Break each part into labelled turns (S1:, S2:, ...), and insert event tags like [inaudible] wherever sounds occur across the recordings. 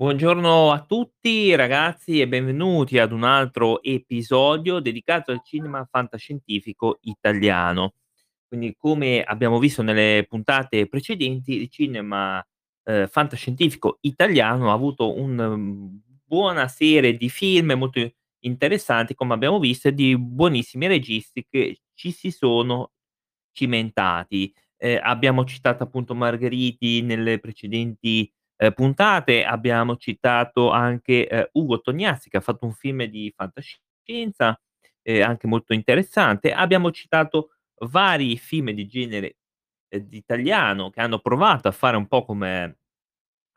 S1: Buongiorno a tutti ragazzi e benvenuti ad un altro episodio dedicato al cinema fantascientifico italiano. Quindi come abbiamo visto nelle puntate precedenti, il cinema, ehm, fantascientifico italiano ha avuto un mhmm, buona serie di film molto interessanti, come abbiamo visto, e di buonissimi registi che ci si sono cimentati. Ehm, abbiamo citato appunto Margheriti nelle precedenti, ehm, puntate, abbiamo citato anche, ehm, Ugo Tognazzi che ha fatto un film di fantascienza, ehm, anche molto interessante. Abbiamo citato vari film di genere, ehm, d'italiano che hanno provato a fare un po' come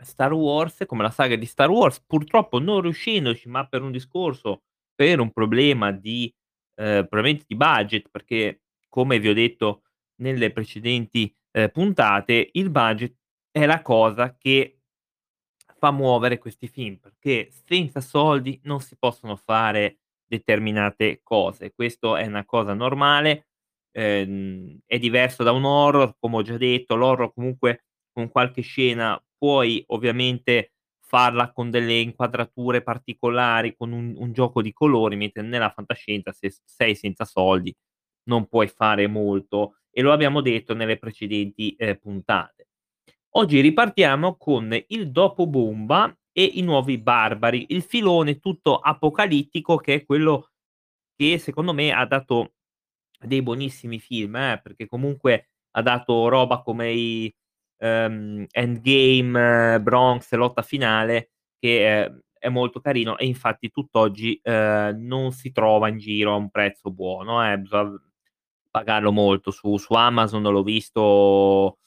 S1: Star Wars, come la saga di Star Wars, purtroppo non riuscendoci, ma per un discorso per un problema di ehm, probabilmente di budget, perché come vi ho detto nelle precedenti, ehm, puntate, il budget è la cosa che fa muovere questi film, perché senza soldi non si possono fare determinate cose. Questo è una cosa normale, ehm, è diverso da un horror, come ho già detto, l'horror comunque con qualche scena puoi ovviamente farla con delle inquadrature particolari, con un un gioco di colori, mentre nella fantascienza se sei senza soldi non puoi fare molto e lo abbiamo detto nelle precedenti, ehm, puntate. Oggi ripartiamo con il dopo bomba e i nuovi barbari, il filone tutto apocalittico che è quello che secondo me ha dato dei buonissimi film, eh, perché comunque ha dato roba come i, ehm, Endgame, Bronx, lotta finale, che, ehm, è molto carino e infatti tutt'oggi, ehm, non si trova in giro a un prezzo buono, eh, bisogna pagarlo molto. Su su Amazon l'ho visto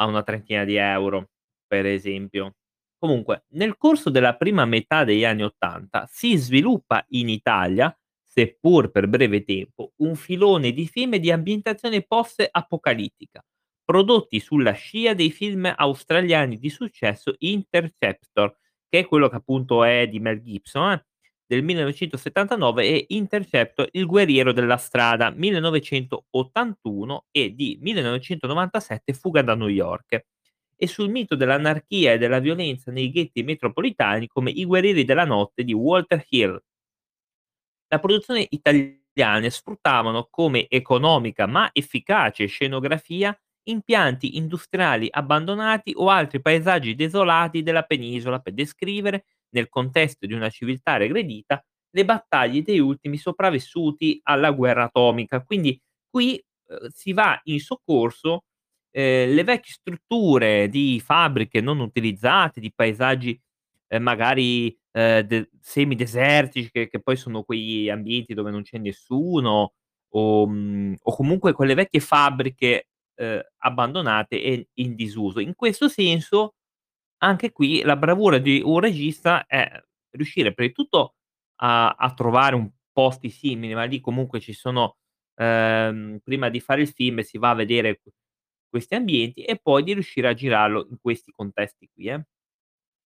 S1: a una trentina di euro, per esempio. Comunque, nel corso della prima metà degli anni '80 si sviluppa in Italia, seppur per breve tempo, un filone di film di ambientazione post apocalittica, prodotti sulla scia dei film australiani di successo Interceptor, che è quello che appunto è di Mel Gibson, eh, del 1979 e Interceptor il guerriero della strada 1981 e di 1997 Fuga da New York e sul mito dell'anarchia e della violenza nei ghetti metropolitani come I guerrieri della notte di Walter Hill. La produzione italiane sfruttavano come economica ma efficace scenografia impianti industriali abbandonati o altri paesaggi desolati della penisola per descrivere, nel contesto di una civiltà regredita, le battaglie dei ultimi sopravvissuti alla guerra atomica. Quindi qui, uhm, si va in soccorso, ehm, le vecchie strutture di fabbriche non utilizzate, di paesaggi, ehm, magari, ehm, de semidesertici che che poi sono quegli ambienti dove non c'è nessuno o mhmm, o comunque quelle vecchie fabbriche, ehm, abbandonate e in disuso. In questo senso, anche qui la bravura di un regista è riuscire prima di tutto a a trovare un posti simili, ma lì comunque ci sono ehm, prima di fare il film si va a vedere questi ambienti e poi di riuscire a girarlo in questi contesti qui, eh.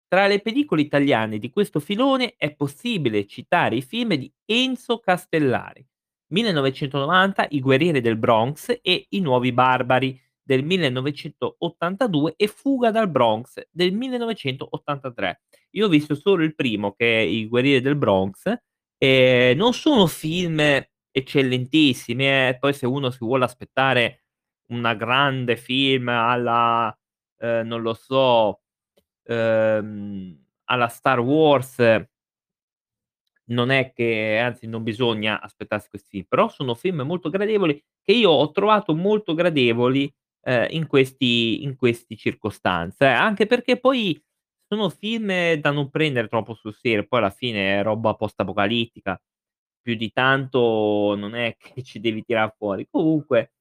S1: Tra le pellicole italiane di questo filone è possibile citare i film di Enzo Castellari, 1990 I guerrieri del Bronx e I nuovi barbari del 1982 e Fuga dal Bronx del 1983. Io ho visto solo il primo che è I guerrieri del Bronx, e non sono film eccellentissimi, eh, poi se uno si vuole aspettare una grande film alla, ehm, non lo so, ehm, alla Star Wars non è che anzi non bisogna aspettarsi questi film, però sono film molto gradevoli che io ho trovato molto gradevoli, ehm, in questi in questi circostanze, eh, anche perché poi sono film da non prendere troppo sul serio, poi alla fine è roba post apocalittica, più di tanto non è [laughs] che ci devi tirar fuori. Comunque,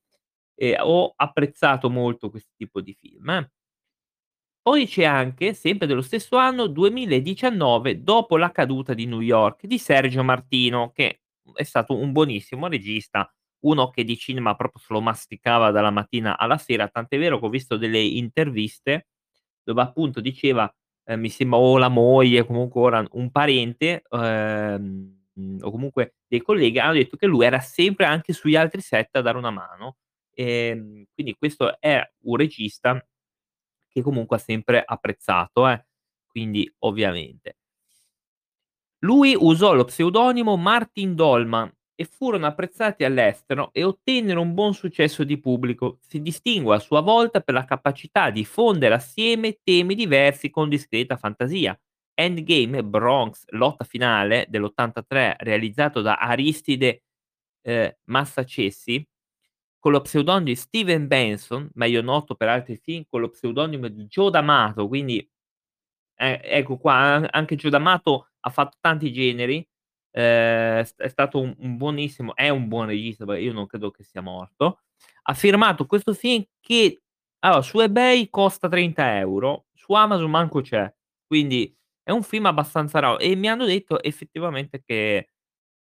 S1: ehm, ho apprezzato molto questo tipo di film, eh. Poi c'è anche, sempre dello stesso anno, 2019, Dopo la caduta di New York di Sergio Martino, che è stato un buonissimo regista, uno che di cinema proprio se lo masticava dalla mattina alla sera, tant'è vero che ho visto delle interviste dove appunto diceva, ehm, mi sembra o la moglie, comunque ora un parente, ehm, o comunque dei colleghi, hanno detto che lui era sempre anche sugli altri set a dare una mano. Ehm, quindi questo è un regista che comunque ha sempre apprezzato, eh. quindi ovviamente. Lui usò lo pseudonimo Martin Dolman e furono apprezzati all'estero e ottennero un buon successo di pubblico. Si distingue a sua volta per la capacità di fondere assieme temi diversi con discreta fantasia. Endgame Bronx, lotta finale dell'83, realizzato da Aristide eh, Massacesi, con lo pseudonimo di Steven Benson, meglio noto per altri film con lo pseudonimo di Joe D'Amato, quindi eh, ecco qua, anche Joe D'Amato ha fatto tanti generi, ehm, è stato un un buonissimo è un buon regista, perché io non credo che sia morto. Ha firmato questo film che allora su eBay costa 30 €, su Amazon manco c'è, quindi è un film abbastanza raro e mi hanno detto effettivamente che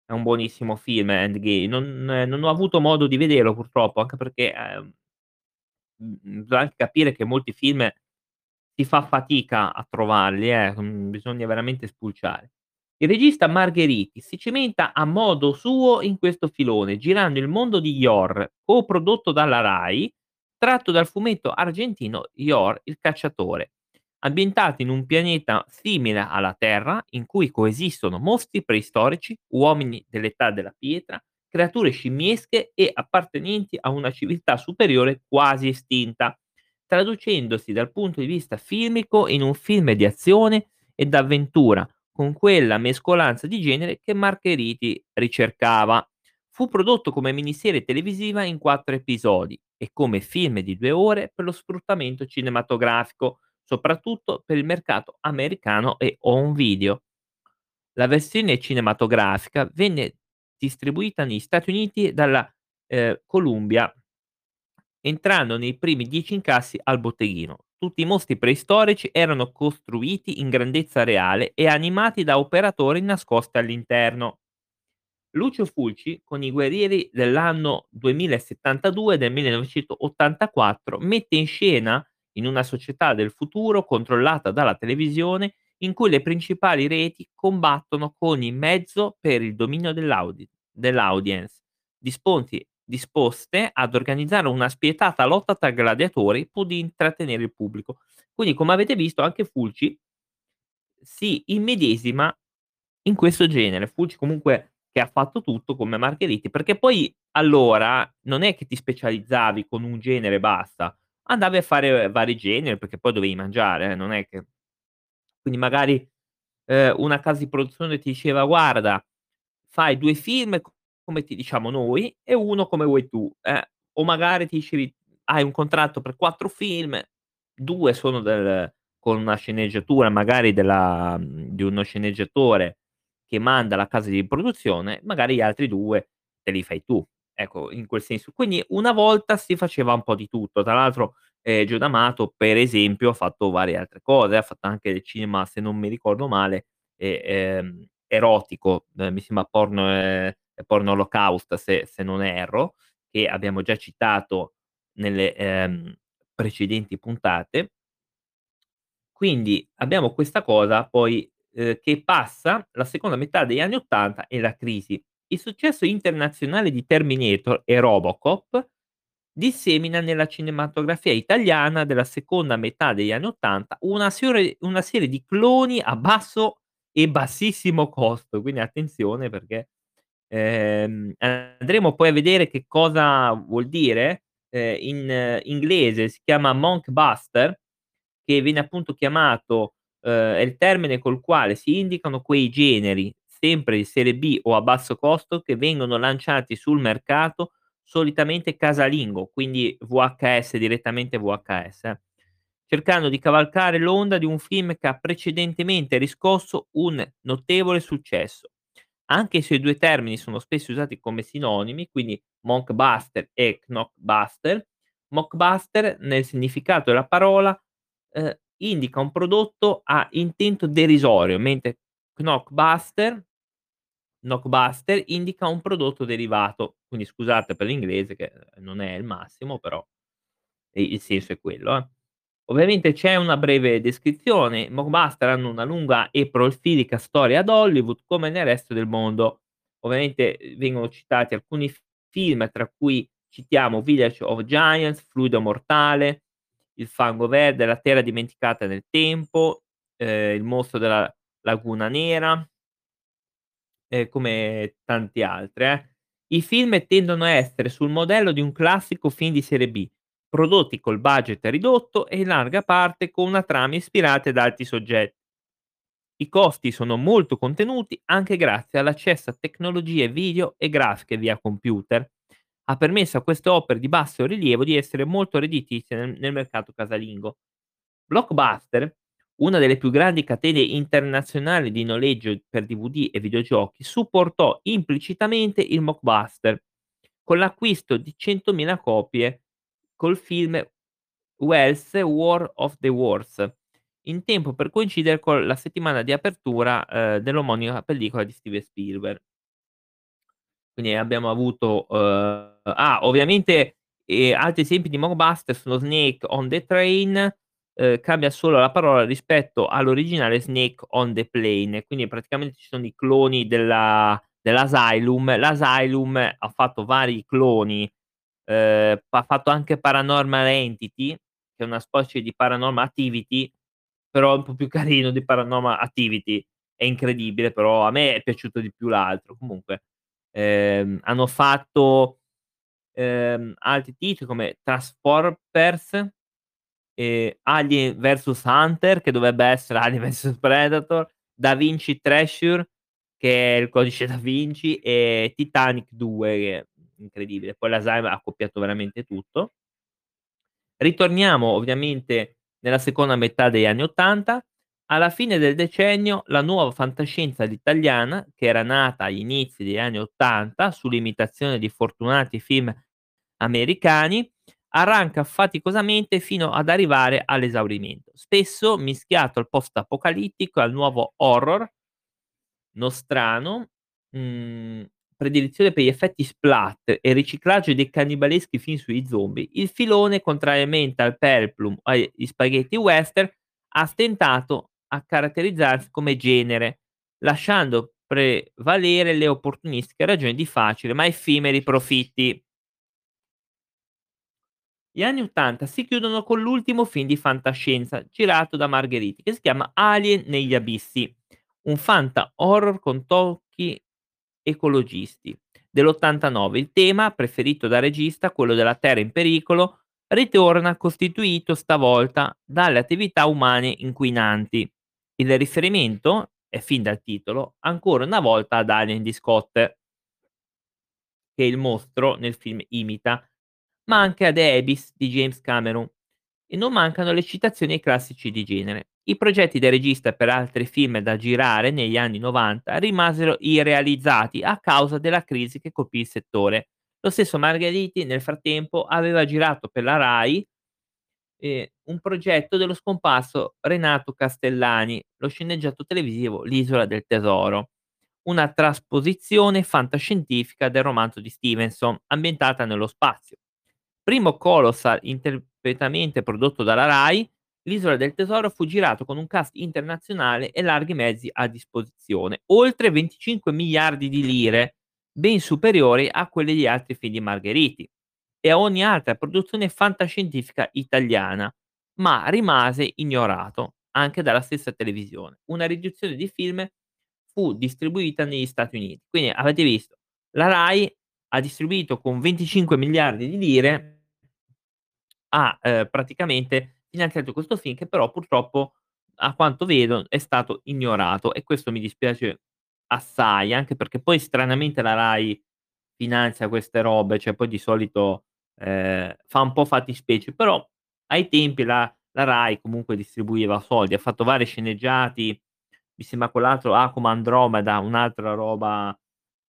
S1: è un buonissimo film Endgame. Non non ho avuto modo di vederlo purtroppo, anche perché, mhmm, bisogna anche capire che molti film si fa fatica a trovarli, eh, mhmm, bisogna veramente spulciare. Il regista Margheriti si cimenta a modo suo in questo filone, girando Il mondo di Yor, coprodotto dalla Rai, tratto dal fumetto argentino Yor il cacciatore, ambientato in un pianeta simile alla Terra, in cui coesistono mostri preistorici, uomini dell'età della pietra, creature scimmiesche e appartenenti a una civiltà superiore quasi estinta, traducendosi dal punto di vista filmico in un film di azione e d'avventura, con quella mescolanza di genere che Margheriti ricercava. Fu prodotto come miniserie televisiva in 4 episodi e come film di 2 ore per lo sfruttamento cinematografico, soprattutto per il mercato americano e home video. La versione cinematografica venne distribuita negli Stati Uniti dalla, ehm, Columbia, entrando nei primi 10 incassi al botteghino. Tutti i mostri preistorici erano costruiti in grandezza reale e animati da operatori nascosti all'interno. Lucio Fulci, con i guerrieri dell'anno 2072 del 1984, mette in scena, in una società del futuro controllata dalla televisione, in cui le principali reti combattono con ogni mezzo per il dominio dell'audi dell'audience, disponti disposte ad organizzare una spietata lotta tra gladiatori pur di intrattenere il pubblico. Quindi, come avete visto, anche Fulci si immedesima in questo genere. Fulci comunque che ha fatto tutto come Margheriti, perché poi allora non è che ti specializzavi con un genere e basta, andavi a fare vari generi perché poi dovevi mangiare, eh, non è che quindi magari, ehm, una casa di produzione ti diceva: "Guarda, fai 2 film come ti diciamo noi e 1 come vuoi tu", eh, o magari ti dicevi: "Hai un contratto per 4 film, 2 sono del con una sceneggiatura magari della mhmm, di uno sceneggiatore che manda alla casa di produzione, magari gli altri 2 te li fai tu." Ecco, in quel senso. Quindi una volta si faceva un po' di tutto. Tra l'altro, ehm, Gio D'Amato per esempio ha fatto varie altre cose, ha fatto anche del cinema, se non mi ricordo male, ehm, erotico, ehm, mi sembra Porno ehm, Porno Holocaust se se non erro, che abbiamo già citato nelle, ehm, precedenti puntate. Quindi abbiamo questa cosa poi, ehm, che passa la seconda metà degli anni '80 e la crisi. Il successo internazionale di Terminator e Robocop dissemina nella cinematografia italiana della seconda metà degli anni '80 una una serie di cloni a basso e bassissimo costo, quindi attenzione perché, ehm, andremo poi a vedere che cosa vuol dire. Ehm, in inglese si chiama Monkbuster, che viene appunto chiamato ehm, è il termine col quale si indicano quei generi, sempre di serie B o a basso costo, che vengono lanciati sul mercato solitamente casalingo, quindi VHS, direttamente VHS, eh, cercando di cavalcare l'onda di un film che ha precedentemente riscosso un notevole successo. Anche se i 2 termini sono spesso usati come sinonimi, quindi monkbuster e knockbuster, mockbuster nel significato della parola, ehm, indica un prodotto a intento derisorio, mentre knockbuster knockbuster indica un prodotto derivato. Quindi scusate per l'inglese che, non è il massimo, però il senso è quello, eh. Ovviamente c'è una breve descrizione. I mockbuster hanno una lunga e prolifica storia ad Hollywood, come nel resto del mondo. Ovviamente, ehm, vengono citati alcuni film, tra cui citiamo Village of Giants, Fluido mortale, Il fango verde, La terra dimenticata nel tempo, ehm, Il mostro della laguna nera e come tanti altri, eh. I film tendono a essere sul modello di un classico film di serie B, prodotti col budget ridotto e in larga parte con una trama ispirata ad altri soggetti. I costi sono molto contenuti anche grazie all'accesso a tecnologie video e grafiche via computer. Ha permesso a queste opere di basso rilievo di essere molto redditizie nel, nel mercato casalingo. Blockbuster, una delle più grandi catene internazionali di noleggio per DVD e videogiochi, supportò implicitamente il mockbuster con l'acquisto di 100.000 copie col film Wells War of the Worlds, in tempo per coincidere con la settimana di apertura, ehm, dell'omonima pellicola di Steven Spielberg. Quindi abbiamo avuto, uhm ah, ovviamente, ehm, altri esempi di mockbuster sono Snake on the Train, uhm, cambia solo la parola rispetto all'originale Snake on the Plane, quindi praticamente ci sono i cloni della dell'Asylum. L'Asylum ha fatto vari cloni, uhm, ha fatto anche Paranormal Entity, che è una specie di Paranormal Activity, però un po' più [laughs] carino di Paranormal Activity. È incredibile, però a me è piaciuto di più l'altro. Comunque, ehm, hanno fatto, ehm, altri titoli come Transformers, ehm, Alien vs Hunter, che dovrebbe essere Alien [laughs] vs Predator, Da Vinci Treasure, che è il codice Da Vinci, e Titanic 2, che incredibile. Poi l'Alzheimer ha copiato veramente tutto. Ritorniamo ovviamente nella seconda metà degli anni '80. Alla fine del decennio la nuova fantascienza all'italiana, che era nata agli inizi degli anni '80 sull'imitazione di fortunati film americani, arranca faticosamente fino ad arrivare all'esaurimento, spesso mischiato al post apocalittico e al nuovo horror nostrano, mhmm, predilezione per gli effetti splat e riciclaggio dei cannibaleschi film sugli zombie, il filone, contrariamente al peplum o agli spaghetti western, ha stentato a caratterizzarsi come genere, lasciando prevalere le opportunistiche ragioni di facili ma effimeri profitti. Gli anni '80 si chiudono con l'ultimo film di fantascienza girato da Margheriti, che si chiama Alien negli abissi, un fanta horror con tocchi ecologisti. Dell'89 il tema, preferito dal regista, quello della terra in pericolo, ritorna costituito stavolta dalle attività umane inquinanti. Il riferimento è fin dal titolo, ancora una volta ad Alien di Scott, che il mostro nel film imita, ma anche a The Abyss di James Cameron. E non mancano le citazioni ai classici di genere. I progetti del regista per altri film da girare negli anni '90 rimasero irrealizzati a causa della crisi che colpì il settore. Lo stesso Margheriti nel frattempo aveva girato per la Rai, ehm, un progetto dello scomparso Renato Castellani, lo sceneggiato televisivo L'isola del tesoro, una trasposizione fantascientifica del romanzo di Stevenson, ambientata nello spazio. Primo colossal interpretamente prodotto dalla Rai, L'isola del tesoro fu girato con un cast internazionale e larghi mezzi a disposizione, oltre 25 miliardi di lire, ben superiori a quelli di altri film di Margheriti e a ogni altra produzione fantascientifica italiana, ma rimase ignorato anche dalla stessa televisione. Una riduzione di film fu distribuita negli Stati Uniti. Quindi avete visto, la Rai ha distribuito con 25 miliardi di lire ha, ehm, praticamente finanziato questo film che però purtroppo, a quanto vedo, è stato ignorato e questo mi dispiace assai, anche perché poi stranamente la Rai finanzia queste robe, cioè poi di solito, ehm, fa un po' fattispecie, però ai tempi la la Rai comunque distribuiva soldi, ha fatto vari sceneggiati, mi sembra quell'altro ah, come Andromeda, un'altra roba,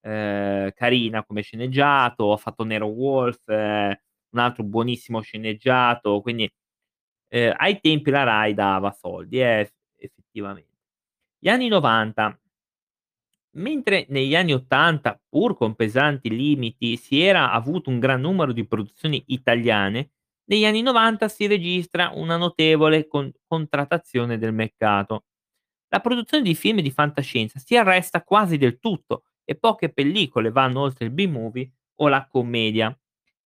S1: ehm, carina come sceneggiato, ha fatto Nero Wolf, ehm, un altro buonissimo sceneggiato, quindi Ehm, ai tempi la Rai dava soldi eh, eff effettivamente. Gli anni '90 mentre negli anni '80, pur con pesanti limiti, si era avuto un gran numero di produzioni italiane, negli anni '90 si registra una notevole con contrattazione del mercato. La produzione di film di fantascienza si arresta quasi del tutto e poche pellicole vanno oltre il B-movie o la commedia.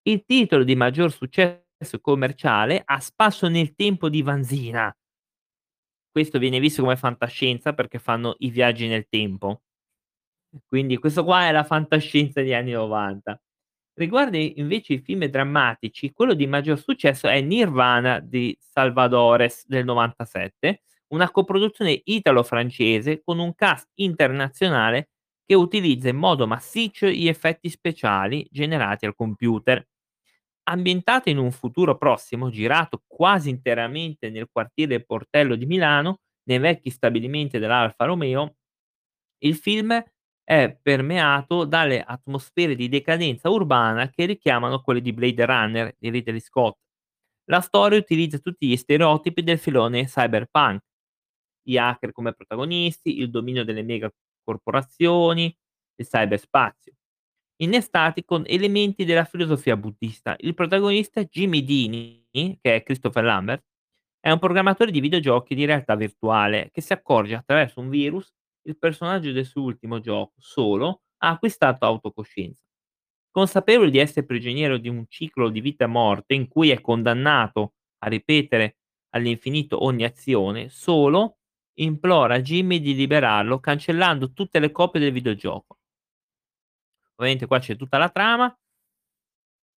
S1: Il titolo di maggior successo commerciale a spasso nel tempo di Vanzina. questo viene visto come fantascienza perché fanno i viaggi nel tempo. Quindi questo qua è la fantascienza degli anni '90. Riguardo invece i film drammatici, quello di maggior successo è Nirvana di Salvadores del '97, una coproduzione italo-francese con un cast internazionale che utilizza in modo massiccio gli effetti speciali generati al computer. Ambientato in un futuro prossimo, girato quasi interamente nel quartiere Portello di Milano, nei vecchi stabilimenti dell'Alfa Romeo, il film è permeato dalle atmosfere di decadenza urbana che richiamano quelle di Blade Runner di Ridley Scott. La storia utilizza tutti gli stereotipi del filone cyberpunk, gli hacker come protagonisti, il dominio delle mega corporazioni, il cyberspazio, innestati con elementi della filosofia buddista. Il protagonista Jimmy Dini, che è Christopher Lambert, è un programmatore di videogiochi di realtà virtuale che si accorge attraverso un virus il personaggio del suo ultimo gioco, Solo, ha acquistato autocoscienza. Consapevole di essere prigioniero di un ciclo di vita e morte in cui è condannato a ripetere all'infinito ogni azione, Solo implora Jimmy di liberarlo cancellando tutte le copie del videogioco. Ovviamente qua c'è tutta la trama.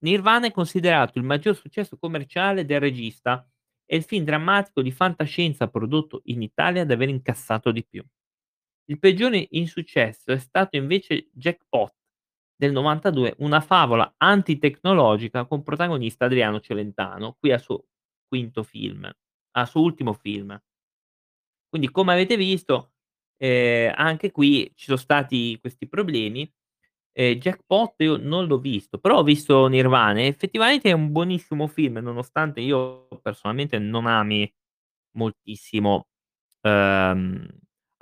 S1: Nirvana è considerato il maggior successo commerciale del regista e il film drammatico di fantascienza prodotto in Italia ad aver incassato di più. Il peggiore insuccesso è stato invece Jackpot del '92, una favola antitecnologica con protagonista Adriano Celentano, qui al suo quinto film, al suo ultimo film. Quindi come avete visto, ehm, anche qui ci sono stati questi problemi. Ehm, Jackpot io non l'ho visto, però ho visto Nirvana effettivamente è un buonissimo film, nonostante io personalmente non ami moltissimo, ehm,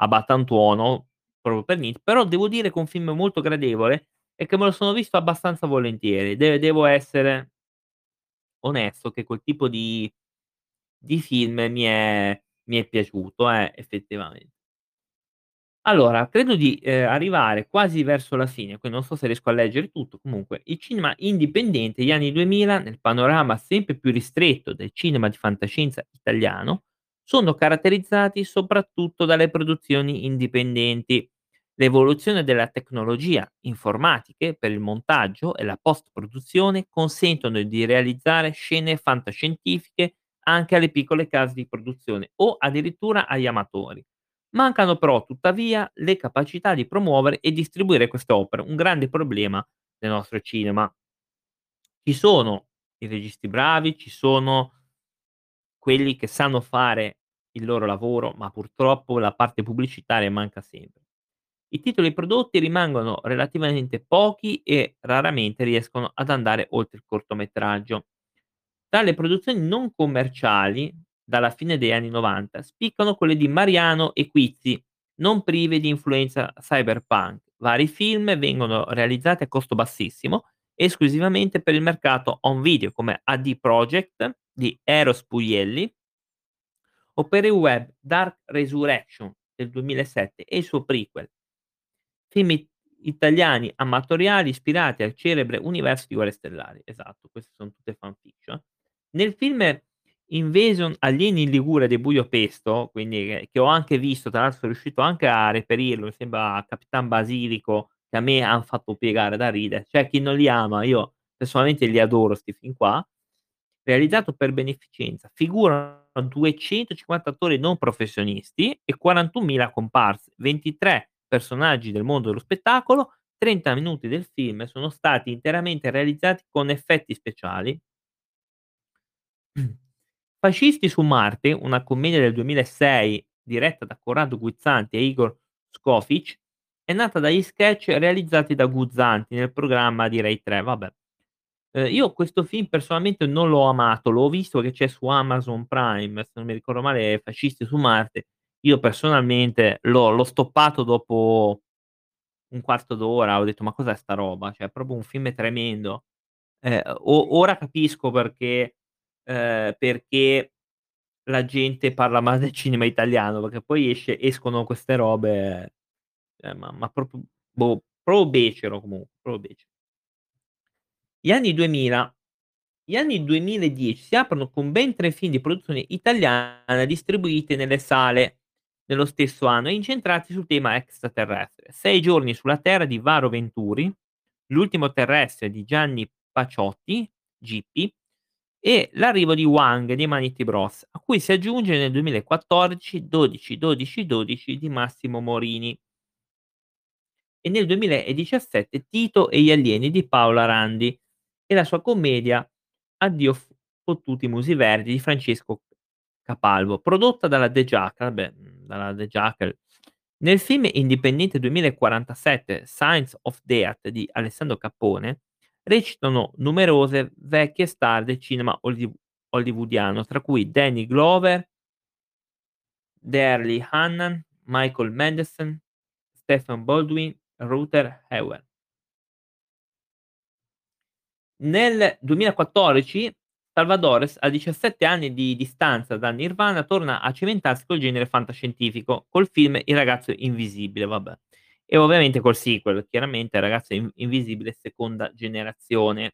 S1: Abbattantuono, proprio per niente, però devo dire che è un film molto gradevole e che me lo sono visto abbastanza volentieri. De devo essere onesto che quel tipo di di film mi è mi è piaciuto, eh, effettivamen allora, credo di, ehm, arrivare quasi verso la fine, quindi non so se riesco a leggere tutto. Comunque, il cinema indipendente degli anni 2000, nel panorama sempre più ristretto del cinema di fantascienza italiano, sono caratterizzati soprattutto dalle produzioni indipendenti. L'evoluzione della tecnologia informatiche per il montaggio e la post-produzione consentono di realizzare scene fantascientifiche anche alle piccole case di produzione o addirittura agli amatori. Mancano però tuttavia le capacità di promuovere e distribuire queste opere, un grande problema del nostro cinema. Ci sono i registi bravi, ci sono quelli che sanno fare il loro lavoro, ma purtroppo la parte pubblicitaria manca sempre. I titoli prodotti rimangono relativamente pochi e raramente riescono ad andare oltre il cortometraggio. Tra le produzioni non commerciali, dalla fine degli anni '90, spiccano quelle di Mariano e Quizzi, non prive di influenza cyberpunk. Vari film vengono realizzati a costo bassissimo, esclusivamente per il mercato home video, come AD Project di Eros Puglielli o per il web Dark Resurrection del 2007 e il suo prequel. Film it italiani amatoriali ispirati al celebre universo di Guerre Stellari. Esatto, queste son tutte fanfiction. Nel film Invasion alieni in Liguria di Buio Pesto, quindi che che ho anche visto, tra l'altro sono riuscito anche a reperirlo, mi sembra Capitan Basilico, che a me han fatto piegare da ridere. C'è chi non li ama, io personalmente li adoro 'sti film qua. Realizzato per beneficenza, figurano 250 attori non professionisti e 41.000 comparse, 23 personaggi del mondo dello spettacolo, 30 minuti del film sono stati interamente realizzati con effetti speciali. [clears throat] Fascisti su Marte, una commedia del 2006 diretta da Corrado Guzzanti e Igor Scoffici, è nata dagli sketch realizzati da Guzzanti nel programma di Rai 3, vabbè. Ehm, io questo film personalmente non l'ho amato, l'ho visto che c'è su Amazon Prime, se non mi ricordo male, Fascisti su Marte. Io personalmente l'ho l'ho stoppato dopo un quarto d'ora, ho detto: "Ma cos'è sta roba?" Cioè, è proprio un film tremendo. Eh, o ora capisco perché ehm, perché la gente parla [laughs] male del cinema italiano, perché poi esce escono queste robe, eh, ma ma proprio boh, proprio becero comunque, proprio becero. Gli anni 2000 gli anni 2010 si aprono con ben 3 film di produzione italiana distribuiti nelle sale. nello stesso anno e incentrati sul tema extraterrestre. 6 giorni sulla Terra di Varo Venturi, L'ultimo terrestre di Gianni Paciotti, Gippi, e L'arrivo di Wang dei Manetti Bros, a cui si aggiunge nel 2014 12, 12, 12 di Massimo Morini. E nel 2017 Tito e gli alieni di Paola Randi e la sua commedia Addio fottuti musi verdi di Francesco Capalvo, prodotta dalla The Jackal, beh, dalla The Jackal. Nel film indipendente 2047 Signs of Death di Alessandro Cappone recitano numerose vecchie star del cinema hollyw hollywoodiano, tra cui Danny Glover Daryl Hannah, Michael Madsen, Stephen Baldwin, Rutger Hauer. Nel 2014 Salvadores, a 17 anni di distanza da Nirvana, torna a cimentarsi col genere fantascientifico, col film Il ragazzo invisibile, vabbè. E ovviamente col sequel, chiaramente in invisibile seconda generazione.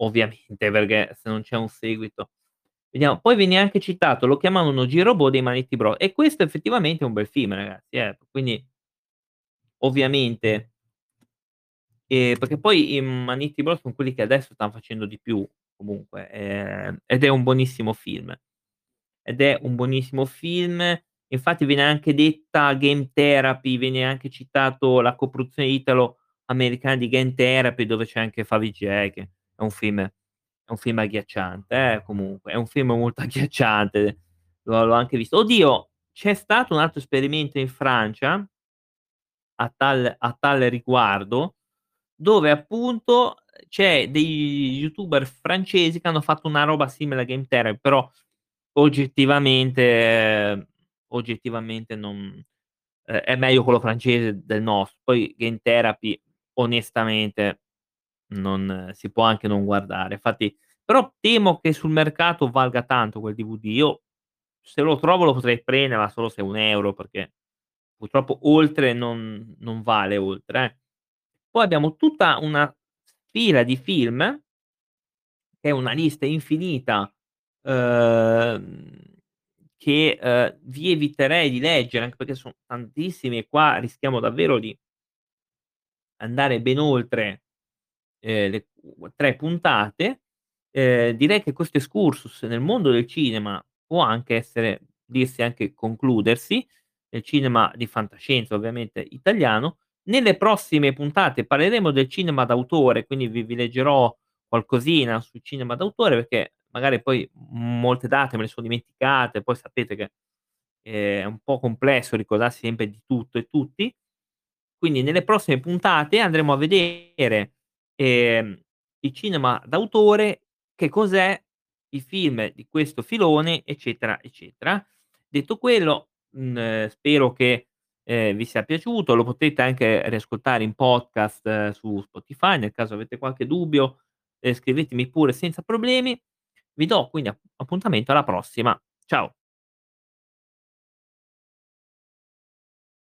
S1: Ovviamente, [laughs] perché se non c'è un seguito vediamo, poi viene anche citato, lo chiamavano G-Robot dei Manetti Bros. E questo effettivamente è un bel film ragazzi, eh, quindi ovviamente Ehm, perché poi i Manetti Bros son quelli che adesso stan facendo di più comunque, ehm, ed è un buonissimo film. Ed è un buonissimo film, infatti viene anche detta Game Therapy, viene anche citato la coproduzione italo-americana di Game Therapy, dove c'è anche Favij che è un film è un film agghiacciante eh, comunque, è un film molto [laughs] agghiacciante, l'ho l'ho anche visto. Oddio, c'è stato un altro esperimento in Francia a tal a tale riguardo, dove appunto c'è dei youtuber francesi che hanno fatto una roba simile a Game Therapy, però oggettivamente oggettivamente non è è meglio quello francese del nostro. Poi Game Therapy onestamente non si può anche non guardare. Infatti però temo che sul mercato valga tanto quel DVD. Io se lo trovo lo potrei prendere, ma solo se è 1 € perché purtroppo oltre non non vale oltre, eh. Poi abbiamo tutta una fila di film che è una lista infinita, uhm, che, uhm, vi eviterei di leggere, anche perché son tantissimi e qua rischiamo davvero di andare ben oltre, ehm, le 3 puntate. Ehm, direi che questo excursus nel mondo del cinema può anche essere dirsi anche concludersi, nel cinema di fantascienza ovviamente italiano. Nelle prossime puntate parleremo del cinema d'autore, quindi vi vi leggerò qualcosina sul cinema d'autore, perché magari poi molte date me le son dimenticate, poi sapete che, ehm, è un po' complesso ricordarsi sempre di tutto e tutti. Quindi nelle prossime puntate andremo a vedere, ehm, il cinema d'autore, che cos'è, i film di questo filone, eccetera, eccetera. Detto quello, mhmm, spero che, ehm, vi sia piaciuto, lo potete anche riascoltare in podcast su Spotify, nel caso avete qualche dubbio, ehm, scrivetemi pure senza problemi. Vi do quindi appuntamento alla prossima. Ciao.